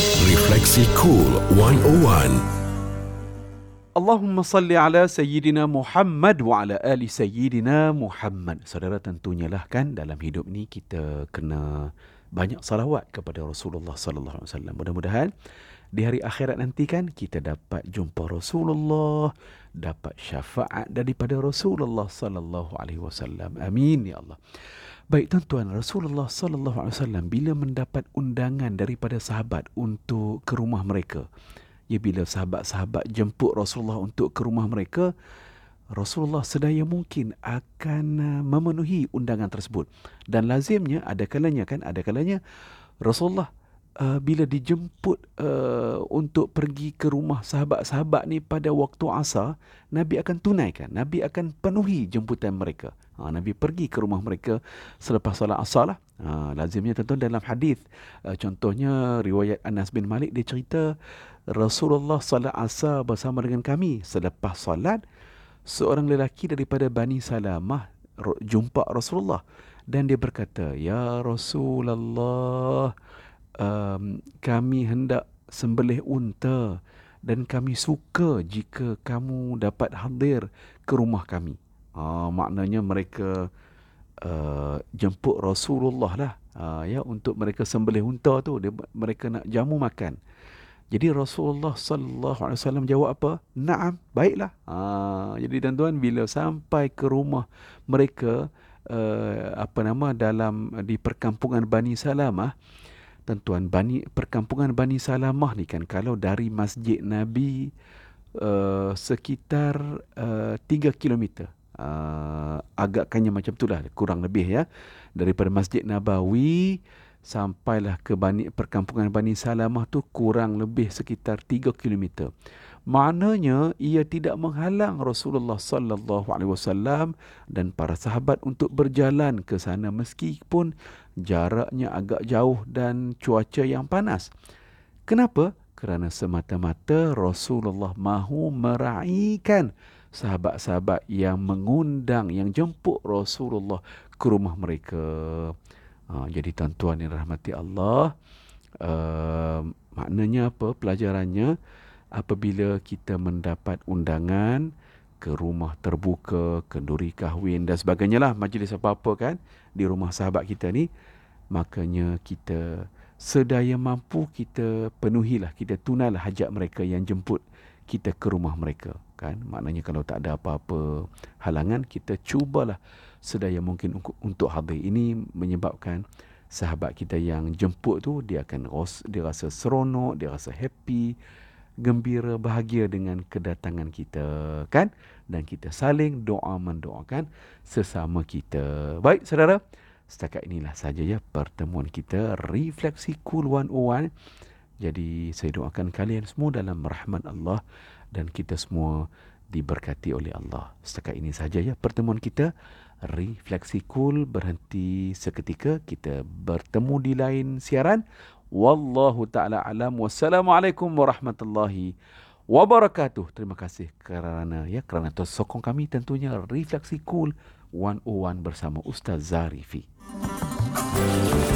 Refleksi Cool 101. Allahumma salli ala Sayyidina Muhammad wa ala ali Sayyidina Muhammad. Saudara tentunya lah kan dalam hidup ni kita kena banyak salawat kepada Rasulullah sallallahu alaihi wasallam. Mudah-mudahan di hari akhirat nanti kan kita dapat jumpa Rasulullah, dapat syafaat daripada Rasulullah sallallahu alaihi wasallam. Amin ya Allah. Baik tuan-tuan, Rasulullah sallallahu alaihi wasallam bila mendapat undangan daripada sahabat untuk ke rumah mereka. Ya bila sahabat-sahabat jemput Rasulullah untuk ke rumah mereka, Rasulullah sedaya mungkin akan uh, memenuhi undangan tersebut. Dan lazimnya ada kalanya kan, ada kalanya Rasulullah uh, bila dijemput uh, untuk pergi ke rumah sahabat-sahabat ni pada waktu asar, Nabi akan tunaikan, Nabi akan penuhi jemputan mereka. Ha, Nabi pergi ke rumah mereka selepas solat asar lah. Ha, lazimnya tentu dalam hadis, uh, contohnya riwayat Anas bin Malik dia cerita Rasulullah solat asar bersama dengan kami selepas solat seorang lelaki daripada Bani Salamah jumpa Rasulullah dan dia berkata, "Ya Rasulullah, um, kami hendak sembelih unta dan kami suka jika kamu dapat hadir ke rumah kami. Uh, maknanya mereka uh, jemput Rasulullah lah uh, ya untuk mereka sembelih unta tu dia, mereka nak jamu makan. Jadi Rasulullah sallallahu alaihi wasallam jawab apa? Naam, baiklah. Uh, jadi tuan-tuan bila sampai ke rumah mereka uh, apa nama dalam di perkampungan Bani Salamah tuan-tuan Bani perkampungan Bani Salamah ni kan kalau dari Masjid Nabi uh, sekitar uh, 3 km uh, agaknya macam itulah kurang lebih ya. Daripada Masjid Nabawi sampailah ke Bani perkampungan Bani Salamah tu kurang lebih sekitar 3 km Maknanya ia tidak menghalang Rasulullah sallallahu alaihi wasallam dan para sahabat untuk berjalan ke sana meskipun jaraknya agak jauh dan cuaca yang panas. Kenapa? Kerana semata-mata Rasulullah mahu meraihkan sahabat-sahabat yang mengundang, yang jemput Rasulullah ke rumah mereka. Ha, jadi tuan-tuan yang rahmati Allah, uh, maknanya apa pelajarannya? Apabila kita mendapat undangan ke rumah terbuka, kenduri kahwin dan sebagainya lah majlis apa-apa kan di rumah sahabat kita ni makanya kita sedaya mampu kita penuhilah kita tunailah hajat mereka yang jemput kita ke rumah mereka kan. Maknanya kalau tak ada apa-apa halangan kita cubalah sedaya mungkin untuk hadir. Ini menyebabkan sahabat kita yang jemput tu dia akan dia rasa seronok dia rasa happy gembira bahagia dengan kedatangan kita kan dan kita saling doa mendoakan sesama kita. Baik saudara, setakat inilah saja ya pertemuan kita refleksi cool 101. Jadi saya doakan kalian semua dalam rahmat Allah dan kita semua diberkati oleh Allah. Setakat ini saja ya pertemuan kita refleksi cool berhenti seketika kita bertemu di lain siaran Wallahu ta'ala alam. Wassalamualaikum warahmatullahi wabarakatuh. Terima kasih kerana ya kerana terus sokong kami tentunya Refleksi Cool 101 bersama Ustaz Zarifi. Thank